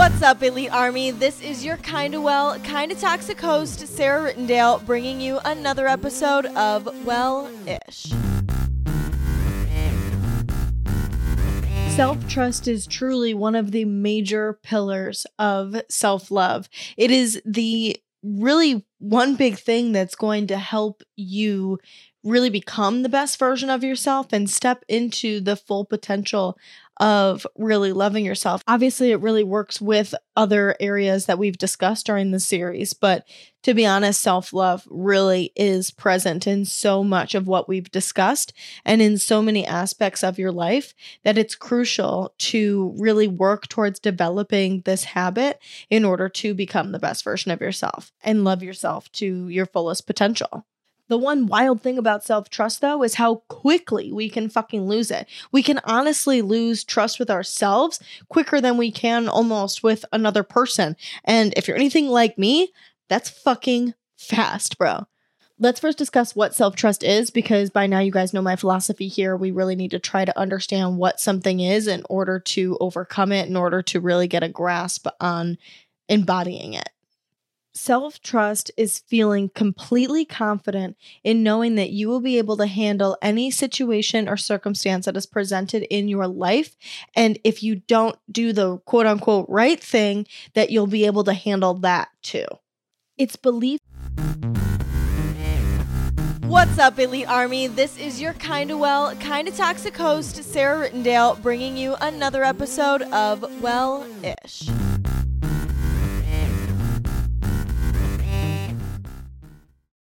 What's up, Elite Army? This is your kinda well, kinda toxic host, Sarah Rittendale, bringing you another episode of Well Ish. Self trust is truly one of the major pillars of self love. It is the really one big thing that's going to help you really become the best version of yourself and step into the full potential of really loving yourself. Obviously, it really works with other areas that we've discussed during the series, but to be honest, self love really is present in so much of what we've discussed and in so many aspects of your life that it's crucial to really work towards developing this habit in order to become the best version of yourself and love yourself to your fullest potential. The one wild thing about self trust, though, is how quickly we can fucking lose it. We can honestly lose trust with ourselves quicker than we can almost with another person. And if you're anything like me, that's fucking fast, bro. Let's first discuss what self trust is because by now you guys know my philosophy here. We really need to try to understand what something is in order to overcome it, in order to really get a grasp on embodying it. Self trust is feeling completely confident in knowing that you will be able to handle any situation or circumstance that is presented in your life. And if you don't do the quote unquote right thing, that you'll be able to handle that too. It's belief. What's up, Elite Army? This is your kinda well, kinda toxic host, Sarah Rittendale, bringing you another episode of Well Ish.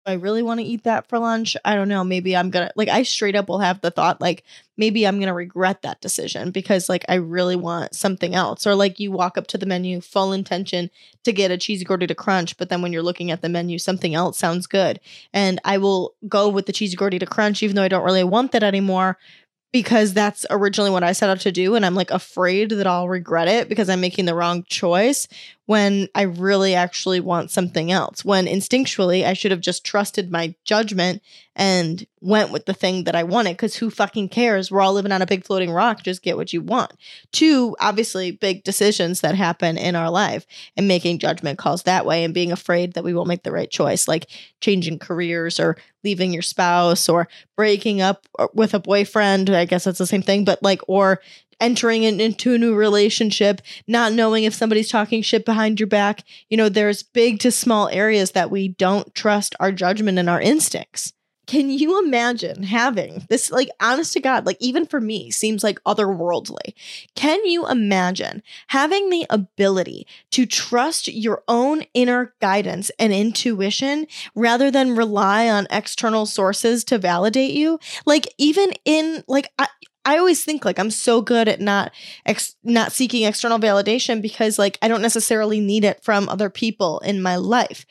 I really want to eat that for lunch. I don't know. Maybe I'm going to, like, I straight up will have the thought, like, maybe I'm going to regret that decision because, like, I really want something else. Or, like, you walk up to the menu, full intention to get a cheesy gordita crunch, but then when you're looking at the menu, something else sounds good. And I will go with the cheesy gordita crunch, even though I don't really want that anymore because that's originally what I set out to do. And I'm like afraid that I'll regret it because I'm making the wrong choice when I really actually want something else. When instinctually, I should have just trusted my judgment and went with the thing that I wanted because who fucking cares? We're all living on a big floating rock. Just get what you want. Two, obviously, big decisions that happen in our life and making judgment calls that way and being afraid that we won't make the right choice, like changing careers or leaving your spouse or breaking up uh, with a boyfriend. I guess that's the same thing, but like, or entering in, into a new relationship, not knowing if somebody's talking shit behind your back. You know, there's big to small areas that we don't trust our judgment and our instincts. Can you imagine having this, like, honest to God, like, even for me, seems like otherworldly? Can you imagine having the ability to trust your own inner guidance and intuition rather than rely on external sources to validate you? Like, even in, like, I, I always think like I'm so good at not ex- not seeking external validation because like I don't necessarily need it from other people in my life.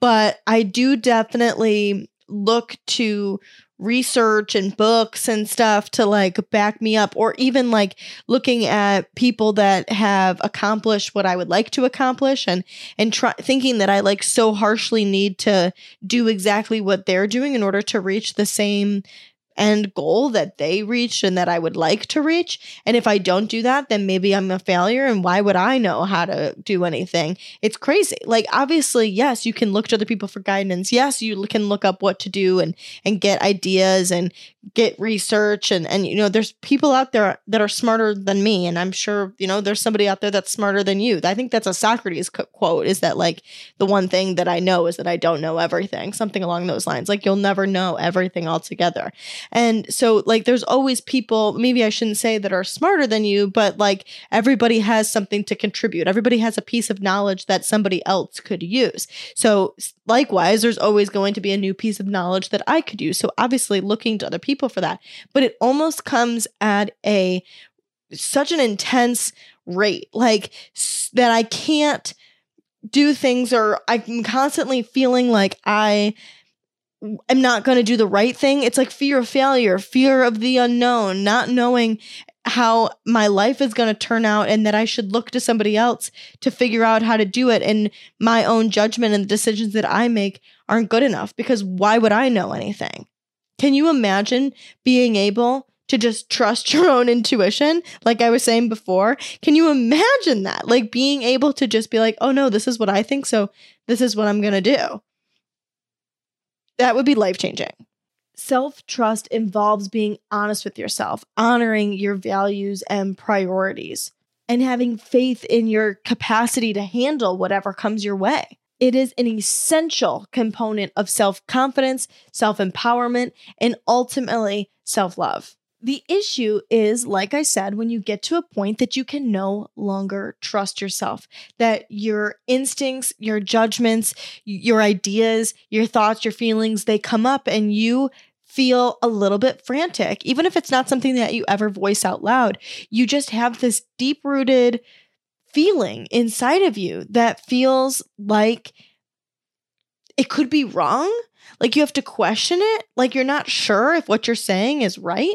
But I do definitely look to research and books and stuff to like back me up or even like looking at people that have accomplished what I would like to accomplish and and try thinking that I like so harshly need to do exactly what they're doing in order to reach the same end goal that they reached and that I would like to reach. And if I don't do that, then maybe I'm a failure. And why would I know how to do anything? It's crazy. Like obviously, yes, you can look to other people for guidance. Yes, you can look up what to do and and get ideas and get research and and you know there's people out there that are smarter than me and i'm sure you know there's somebody out there that's smarter than you. I think that's a socrates quote is that like the one thing that i know is that i don't know everything something along those lines. Like you'll never know everything altogether. And so like there's always people maybe i shouldn't say that are smarter than you but like everybody has something to contribute. Everybody has a piece of knowledge that somebody else could use. So likewise there's always going to be a new piece of knowledge that i could use. So obviously looking to other people people for that. But it almost comes at a such an intense rate, like that I can't do things or I'm constantly feeling like I am not going to do the right thing. It's like fear of failure, fear of the unknown, not knowing how my life is going to turn out and that I should look to somebody else to figure out how to do it and my own judgment and the decisions that I make aren't good enough because why would I know anything? Can you imagine being able to just trust your own intuition, like I was saying before. Can you imagine that? Like being able to just be like, oh no, this is what I think, so this is what I'm gonna do. That would be life changing. Self trust involves being honest with yourself, honoring your values and priorities, and having faith in your capacity to handle whatever comes your way. It is an essential component of self confidence, self empowerment, and ultimately self love. The issue is, like I said, when you get to a point that you can no longer trust yourself, that your instincts, your judgments, your ideas, your thoughts, your feelings, they come up and you feel a little bit frantic. Even if it's not something that you ever voice out loud, you just have this deep rooted feeling inside of you that feels like it could be wrong. Like you have to question it. Like you're not sure if what you're saying is right.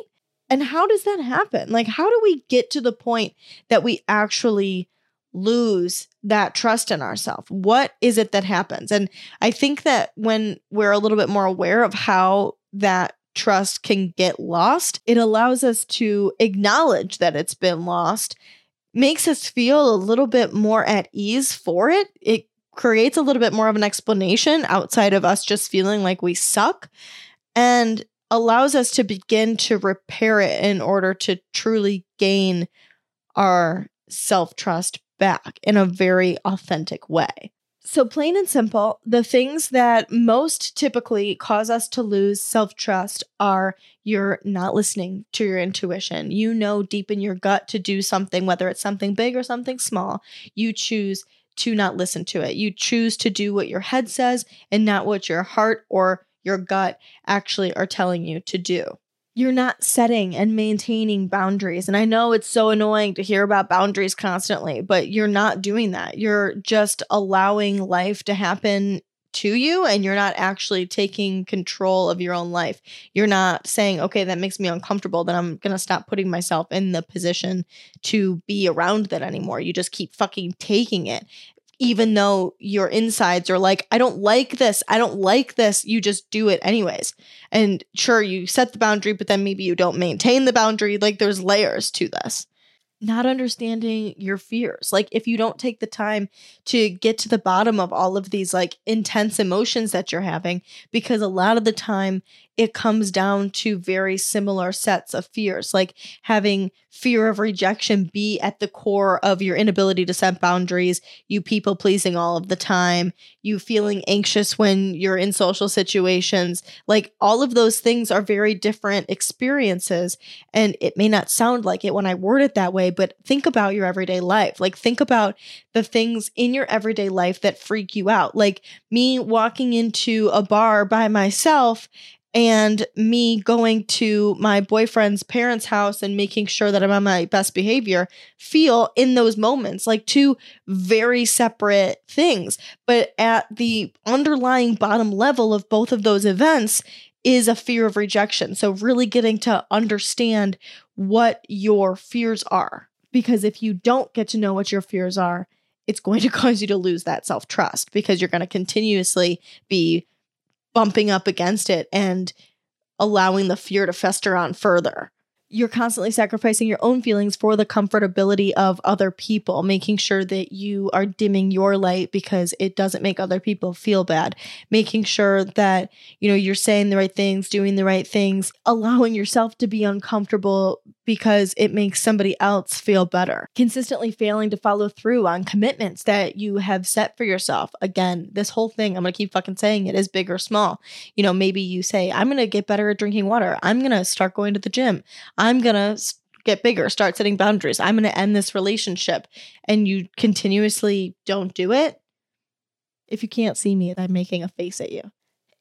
And how does that happen? Like, how do we get to the point that we actually lose that trust in ourselves? What is it that happens? And I think that when we're a little bit more aware of how that trust can get lost, it allows us to acknowledge that it's been lost, makes us feel a little bit more at ease for it. It creates a little bit more of an explanation outside of us just feeling like we suck. And allows us to begin to repair it in order to truly gain our self trust back in a very authentic way. So, plain and simple, the things that most typically cause us to lose self trust are you're not listening to your intuition. You know deep in your gut to do something, whether it's something big or something small. You choose to not listen to it. You choose to do what your head says and not what your heart or your gut actually are telling you to do. You're not setting and maintaining boundaries. And I know it's so annoying to hear about boundaries constantly, but you're not doing that. You're just allowing life to happen to you and you're not actually taking control of your own life. You're not saying, okay, that makes me uncomfortable, then I'm going to stop putting myself in the position to be around that anymore. You just keep fucking taking it even though your insides are like, I don't like this, I don't like this, you just do it anyways. And sure, you set the boundary, but then maybe you don't maintain the boundary. Like there's layers to this not understanding your fears. Like if you don't take the time to get to the bottom of all of these like intense emotions that you're having because a lot of the time it comes down to very similar sets of fears, like having fear of rejection be at the core of your inability to set boundaries, you people pleasing all of the time, you feeling anxious when you're in social situations. Like all of those things are very different experiences. And it may not sound like it when I word it that way, but think about your everyday life. Like think about the things in your everyday life that freak you out. Like me walking into a bar by myself and me going to my boyfriend's parents' house and making sure that I'm on my best behavior feel in those moments like two very separate things. But at the underlying bottom level of both of those events is a fear of rejection. So, really getting to understand what your fears are. Because if you don't get to know what your fears are, it's going to cause you to lose that self trust because you're going to continuously be bumping up against it and allowing the fear to fester on further. You're constantly sacrificing your own feelings for the comfortability of other people, making sure that you are dimming your light because it doesn't make other people feel bad, making sure that, you know, you're saying the right things, doing the right things, allowing yourself to be uncomfortable because it makes somebody else feel better. Consistently failing to follow through on commitments that you have set for yourself. Again, this whole thing, I'm going to keep fucking saying it is big or small. You know, maybe you say, I'm going to get better at drinking water. I'm going to start going to the gym. I'm going to get bigger, start setting boundaries. I'm going to end this relationship. And you continuously don't do it. If you can't see me, I'm making a face at you.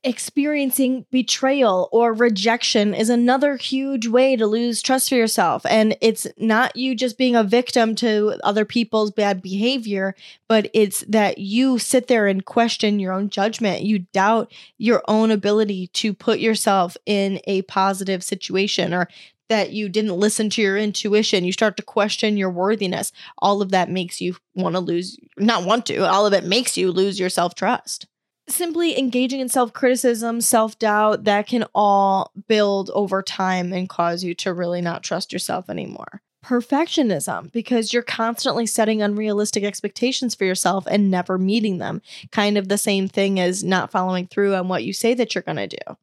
Experiencing betrayal or rejection is another huge way to lose trust for yourself. And it's not you just being a victim to other people's bad behavior, but it's that you sit there and question your own judgment. You doubt your own ability to put yourself in a positive situation or that you didn't listen to your intuition. You start to question your worthiness. All of that makes you want to lose, not want to, all of it makes you lose your self trust. Simply engaging in self criticism, self doubt, that can all build over time and cause you to really not trust yourself anymore. Perfectionism, because you're constantly setting unrealistic expectations for yourself and never meeting them. Kind of the same thing as not following through on what you say that you're going to do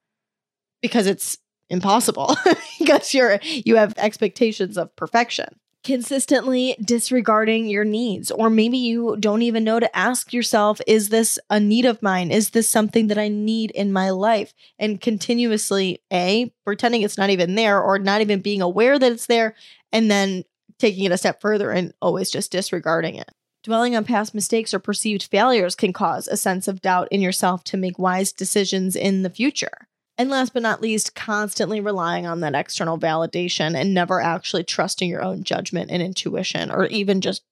because it's impossible because you're you have expectations of perfection consistently disregarding your needs. Or maybe you don't even know to ask yourself, is this a need of mine? Is this something that I need in my life? And continuously, A, pretending it's not even there or not even being aware that it's there, and then taking it a step further and always just disregarding it. Dwelling on past mistakes or perceived failures can cause a sense of doubt in yourself to make wise decisions in the future. And last but not least, constantly relying on that external validation and never actually trusting your own judgment and intuition, or even just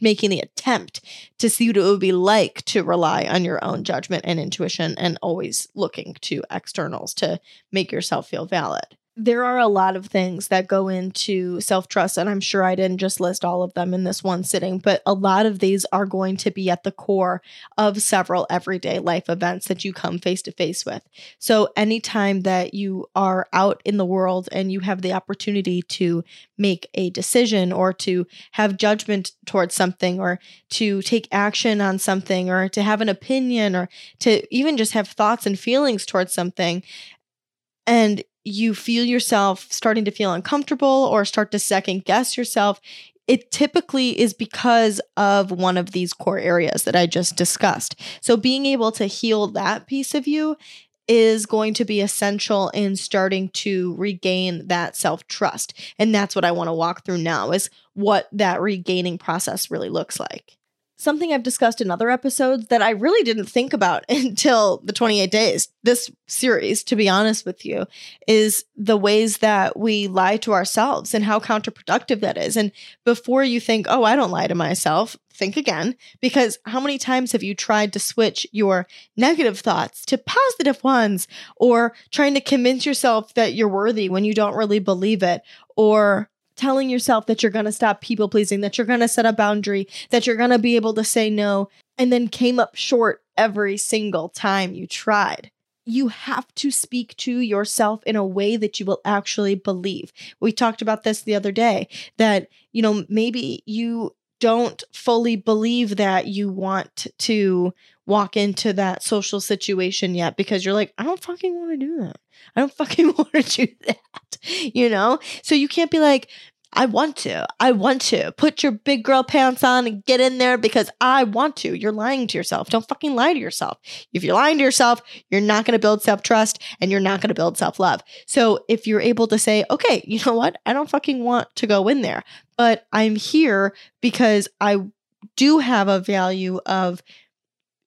making the attempt to see what it would be like to rely on your own judgment and intuition and always looking to externals to make yourself feel valid there are a lot of things that go into self trust, and I'm sure I didn't just list all of them in this one sitting, but a lot of these are going to be at the core of several everyday life events that you come face to face with. So, anytime that you are out in the world and you have the opportunity to make a decision or to have judgment towards something or to take action on something or to have an opinion or to even just have thoughts and feelings towards something, and you feel yourself starting to feel uncomfortable or start to second guess yourself, it typically is because of one of these core areas that I just discussed. So, being able to heal that piece of you is going to be essential in starting to regain that self trust. And that's what I want to walk through now is what that regaining process really looks like something I've discussed in other episodes that I really didn't think about until the 28 days. This series, to be honest with you, is the ways that we lie to ourselves and how counterproductive that is. And before you think, oh, I don't lie to myself, think again, because how many times have you tried to switch your negative thoughts to positive ones or trying to convince yourself that you're worthy when you don't really believe it? Or telling yourself that you're going to stop people pleasing, that you're going to set a boundary, that you're going to be able to say no, and then came up short every single time you tried. You have to speak to yourself in a way that you will actually believe. We talked about this the other day that, you know, maybe you don't fully believe that you want to walk into that social situation yet because you're like, I don't fucking want to do that. I don't fucking want to do that, you know? So you can't be like, I want to. I want to. Put your big girl pants on and get in there because I want to. You're lying to yourself. Don't fucking lie to yourself. If you're lying to yourself, you're not going to build self trust and you're not going to build self love. So if you're able to say, okay, you know what? I don't fucking want to go in there, but I'm here because I do have a value of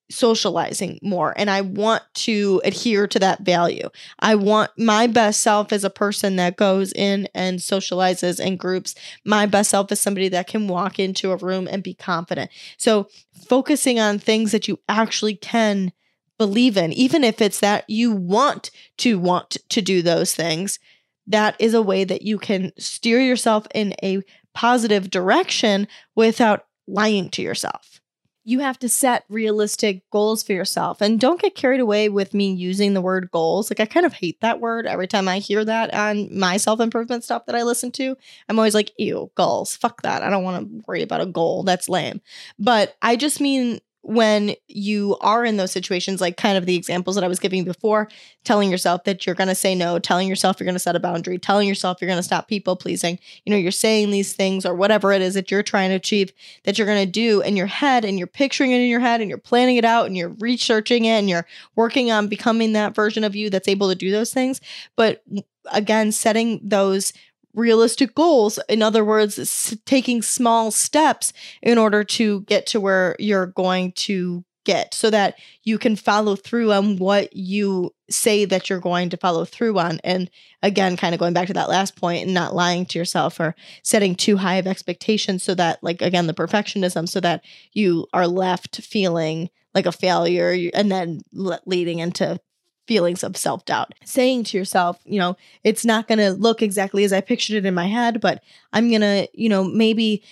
socializing more and I want to adhere to that value. I want my best self as a person that goes in and socializes in groups. My best self is somebody that can walk into a room and be confident. So, focusing on things that you actually can believe in, even if it's that you want to want to do those things, that is a way that you can steer yourself in a positive direction without lying to yourself you have to set realistic goals for yourself. And don't get carried away with me using the word goals. Like i kind of hate that word every time i hear that on my self-improvement stuff that i listen to. I'm always like ew goals. Fuck that. I don't want to worry about a goal. That's lame. But i just mean when you are in those situations, like kind of the examples that I was giving before, telling yourself that you're going to say no, telling yourself you're going to set a boundary, telling yourself you're going to stop people pleasing, you know, you're saying these things or whatever it is that you're trying to achieve that you're going to do in your head and you're picturing it in your head and you're planning it out and you're researching it and you're working on becoming that version of you that's able to do those things. But again, setting those realistic goals. In other words, s- taking small steps in order to get to where you're going to get so that you can follow through on what you say that you're going to follow through on. And again, kind of going back to that last point and not lying to yourself or setting too high of expectations so that, like, again, the perfectionism, so that you are left feeling like a failure and then leading into feelings of self doubt. Saying to yourself, you know, it's not going to look exactly as I pictured it in my head, but I'm going to, you know, maybe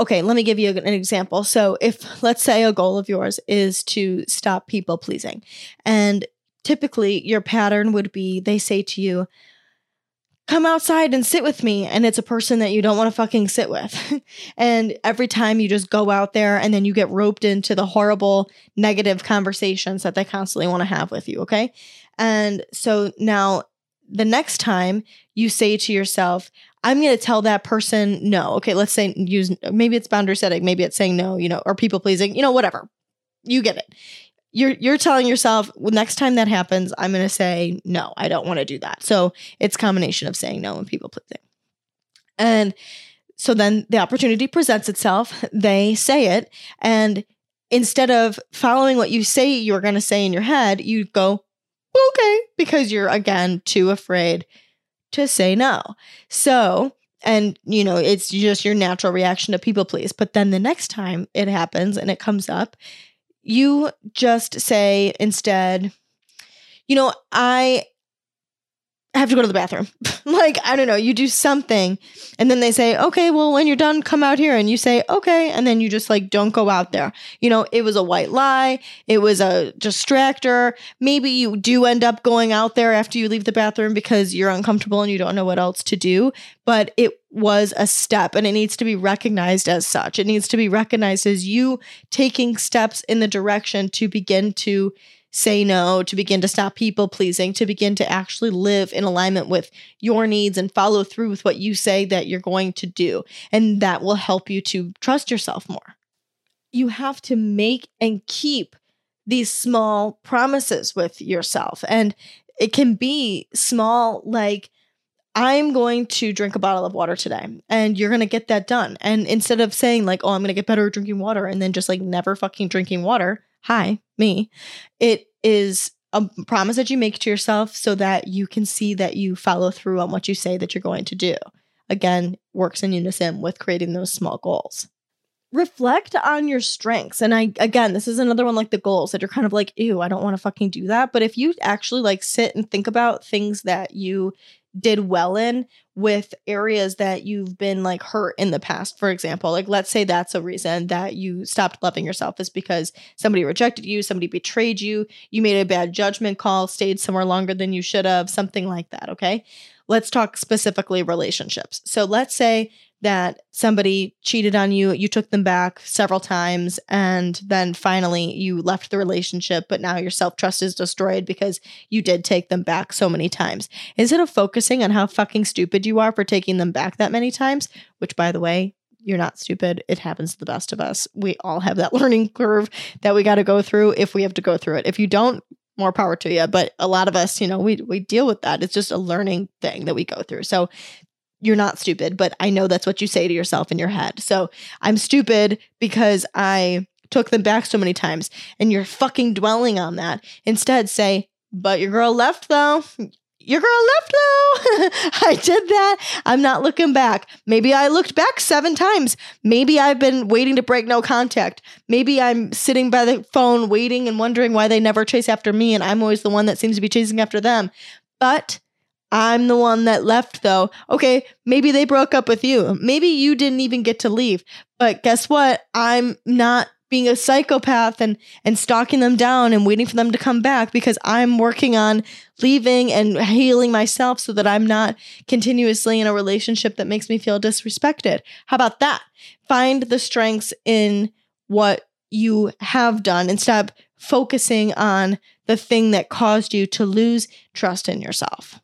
okay, let me give you an example. So, if let's say a goal of yours is to stop people pleasing, and typically your pattern would be they say to you, come outside and sit with me. And it's a person that you don't want to fucking sit with. and every time you just go out there and then you get roped into the horrible negative conversations that they constantly want to have with you. Okay. And so now the next time you say to yourself, I'm going to tell that person no. Okay, let's say use maybe it's boundary setting, maybe it's saying no, you know, or people pleasing, you know, whatever. You get it. You're you're telling yourself well, next time that happens, I'm going to say no. I don't want to do that. So it's combination of saying no and people pleasing. And so then the opportunity presents itself. They say it, and instead of following what you say you're going to say in your head, you go okay because you're again too afraid to say no. So, and you know, it's just your natural reaction to people please. But then the next time it happens and it comes up, you just say instead, you know, I I have to go to the bathroom. like, I don't know, you do something and then they say, okay, well, when you're done, come out here. And you say, okay. And then you just like, don't go out there. You know, it was a white lie. It was a distractor. Maybe you do end up going out there after you leave the bathroom because you're uncomfortable and you don't know what else to do. But it was a step and it needs to be recognized as such. It needs to be recognized as you taking steps in the direction to begin to say no, to begin to stop people pleasing, to begin to actually live in alignment with your needs and follow through with what you say that you're going to do. And that will help you to trust yourself more. You have to make and keep these small promises with yourself. And it can be small, like, I'm going to drink a bottle of water today and you're going to get that done. And instead of saying, like, oh, I'm going to get better at drinking water and then just like never fucking drinking water, hi, me. It is a promise that you make to yourself so that you can see that you follow through on what you say that you're going to do. Again, works in unison with creating those small goals. Reflect on your strengths. And I again, this is another one like the goals that you're kind of like, ew, I don't want to fucking do that. But if you actually like sit and think about things that you did well in with areas that you've been like hurt in the past for example like let's say that's a reason that you stopped loving yourself is because somebody rejected you somebody betrayed you you made a bad judgment call stayed somewhere longer than you should have something like that okay? Let's talk specifically relationships. So let's say that somebody cheated on you, you took them back several times, and then finally you left the relationship, but now your self trust is destroyed because you did take them back so many times. Instead of focusing on how fucking stupid you are for taking them back that many times, which by the way, you're not stupid. It happens to the best of us. We all have that learning curve that we got to go through if we have to go through it. If you don't, more power to you. But a lot of us, you know, we we deal with that. It's just a learning thing that we go through. So you're not stupid, but I know that's what you say to yourself in your head. So I'm stupid because I took them back so many times and you're fucking dwelling on that. Instead, say, but your girl left though. Your girl left though. I did that. I'm not looking back. Maybe I looked back seven times. Maybe I've been waiting to break no contact. Maybe I'm sitting by the phone waiting and wondering why they never chase after me and I'm always the one that seems to be chasing after them. But I'm the one that left though. Okay, maybe they broke up with you. Maybe you didn't even get to leave. But guess what? I'm not being a psychopath and and stalking them down and waiting for them to come back because I'm working on leaving and healing myself so that I'm not continuously in a relationship that makes me feel disrespected. How about that? Find the strengths in what you have done and stop focusing on the thing that caused you to lose trust in yourself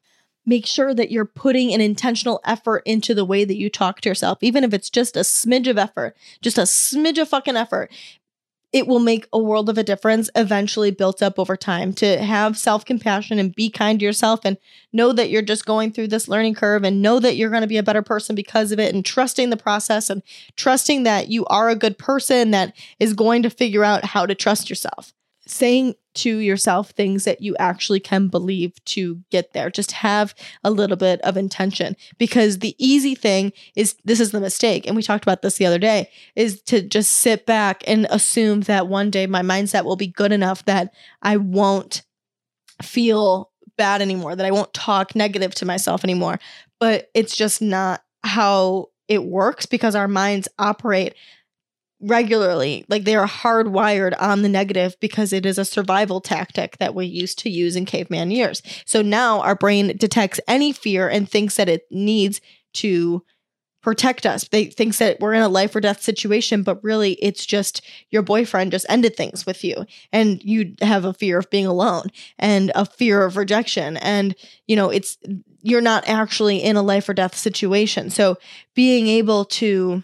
make sure that you're putting an intentional effort into the way that you talk to yourself, even if it's just a smidge of effort, just a smidge of fucking effort. It will make a world of a difference eventually built up over time to have self compassion and be kind to yourself and know that you're just going through this learning curve and know that you're going to be a better person because of it and trusting the process and trusting that you are a good person that is going to figure out how to trust yourself saying to yourself things that you actually can believe to get there. Just have a little bit of intention because the easy thing is this is the mistake. And we talked about this the other day is to just sit back and assume that one day my mindset will be good enough that I won't feel bad anymore, that I won't talk negative to myself anymore. But it's just not how it works because our minds operate regularly. Like they are hardwired on the negative because it is a survival tactic that we used to use in caveman years. So now our brain detects any fear and thinks that it needs to protect us. They thinks that we're in a life or death situation, but really it's just your boyfriend just ended things with you and you have a fear of being alone and a fear of rejection and you know, it's you're not actually in a life or death situation. So being able to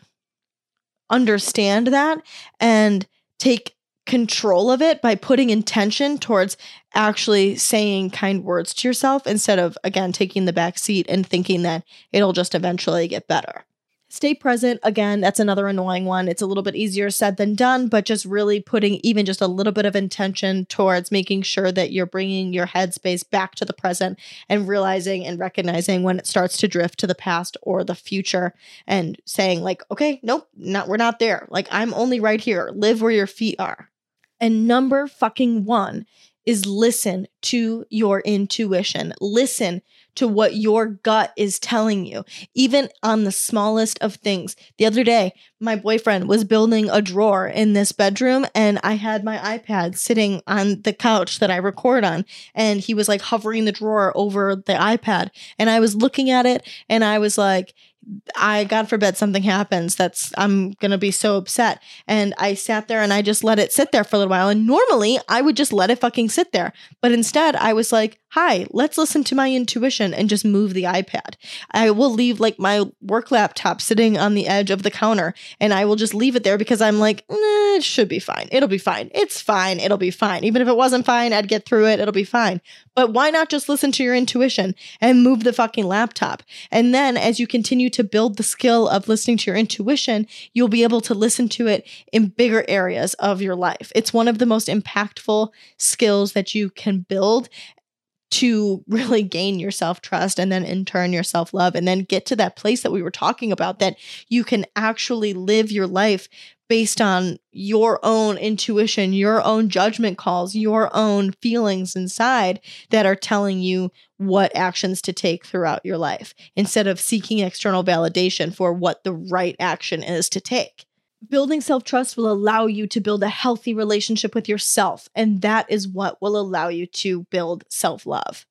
understand that and take control of it by putting intention towards actually saying kind words to yourself instead of again taking the back seat and thinking that it'll just eventually get better. Stay present. Again, that's another annoying one. It's a little bit easier said than done, but just really putting even just a little bit of intention towards making sure that you're bringing your headspace back to the present and realizing and recognizing when it starts to drift to the past or the future and saying like, okay, nope, not we're not there. Like I'm only right here. Live where your feet are. And number fucking 1 is listen to your intuition. Listen to what your gut is telling you, even on the smallest of things. The other day, my boyfriend was building a drawer in this bedroom, and I had my iPad sitting on the couch that I record on, and he was like hovering the drawer over the iPad. And I was looking at it, and I was like, I God forbid something happens that's I'm gonna be so upset. And I sat there and I just let it sit there for a little while. And normally I would just let it fucking sit there. But instead I was like, hi, let's listen to my intuition and just move the iPad. I will leave like my work laptop sitting on the edge of the counter and I will just leave it there because I'm like, eh, it should be fine. It'll be fine. It's fine. It'll be fine. Even if it wasn't fine, I'd get through it. It'll be fine. But why not just listen to your intuition and move the fucking laptop? And then as you continue to build the skill of listening to your intuition, you'll be able to listen to it in bigger areas of your life. It's one of the most impactful skills that you can build to really gain your self trust and then in turn your self love and then get to that place that we were talking about that you can actually live your life based on your own intuition, your own judgment calls, your own feelings inside that are telling you what actions to take throughout your life instead of seeking external validation for what the right action is to take. Building self trust will allow you to build a healthy relationship with yourself, and that is what will allow you to build self love.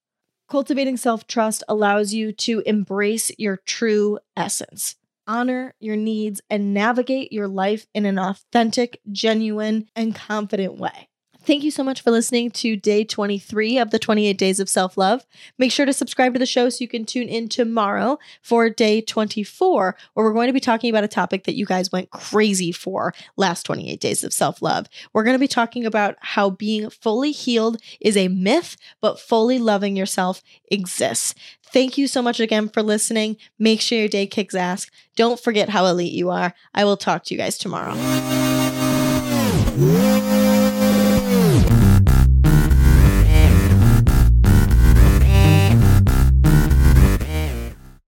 Cultivating self trust allows you to embrace your true essence, honor your needs, and navigate your life in an authentic, genuine, and confident way. Thank you so much for listening to day 23 of the 28 Days of Self Love. Make sure to subscribe to the show so you can tune in tomorrow for day 24, where we're going to be talking about a topic that you guys went crazy for last 28 Days of Self Love. We're going to be talking about how being fully healed is a myth, but fully loving yourself exists. Thank you so much again for listening. Make sure your day kicks ass. Don't forget how elite you are. I will talk to you guys tomorrow.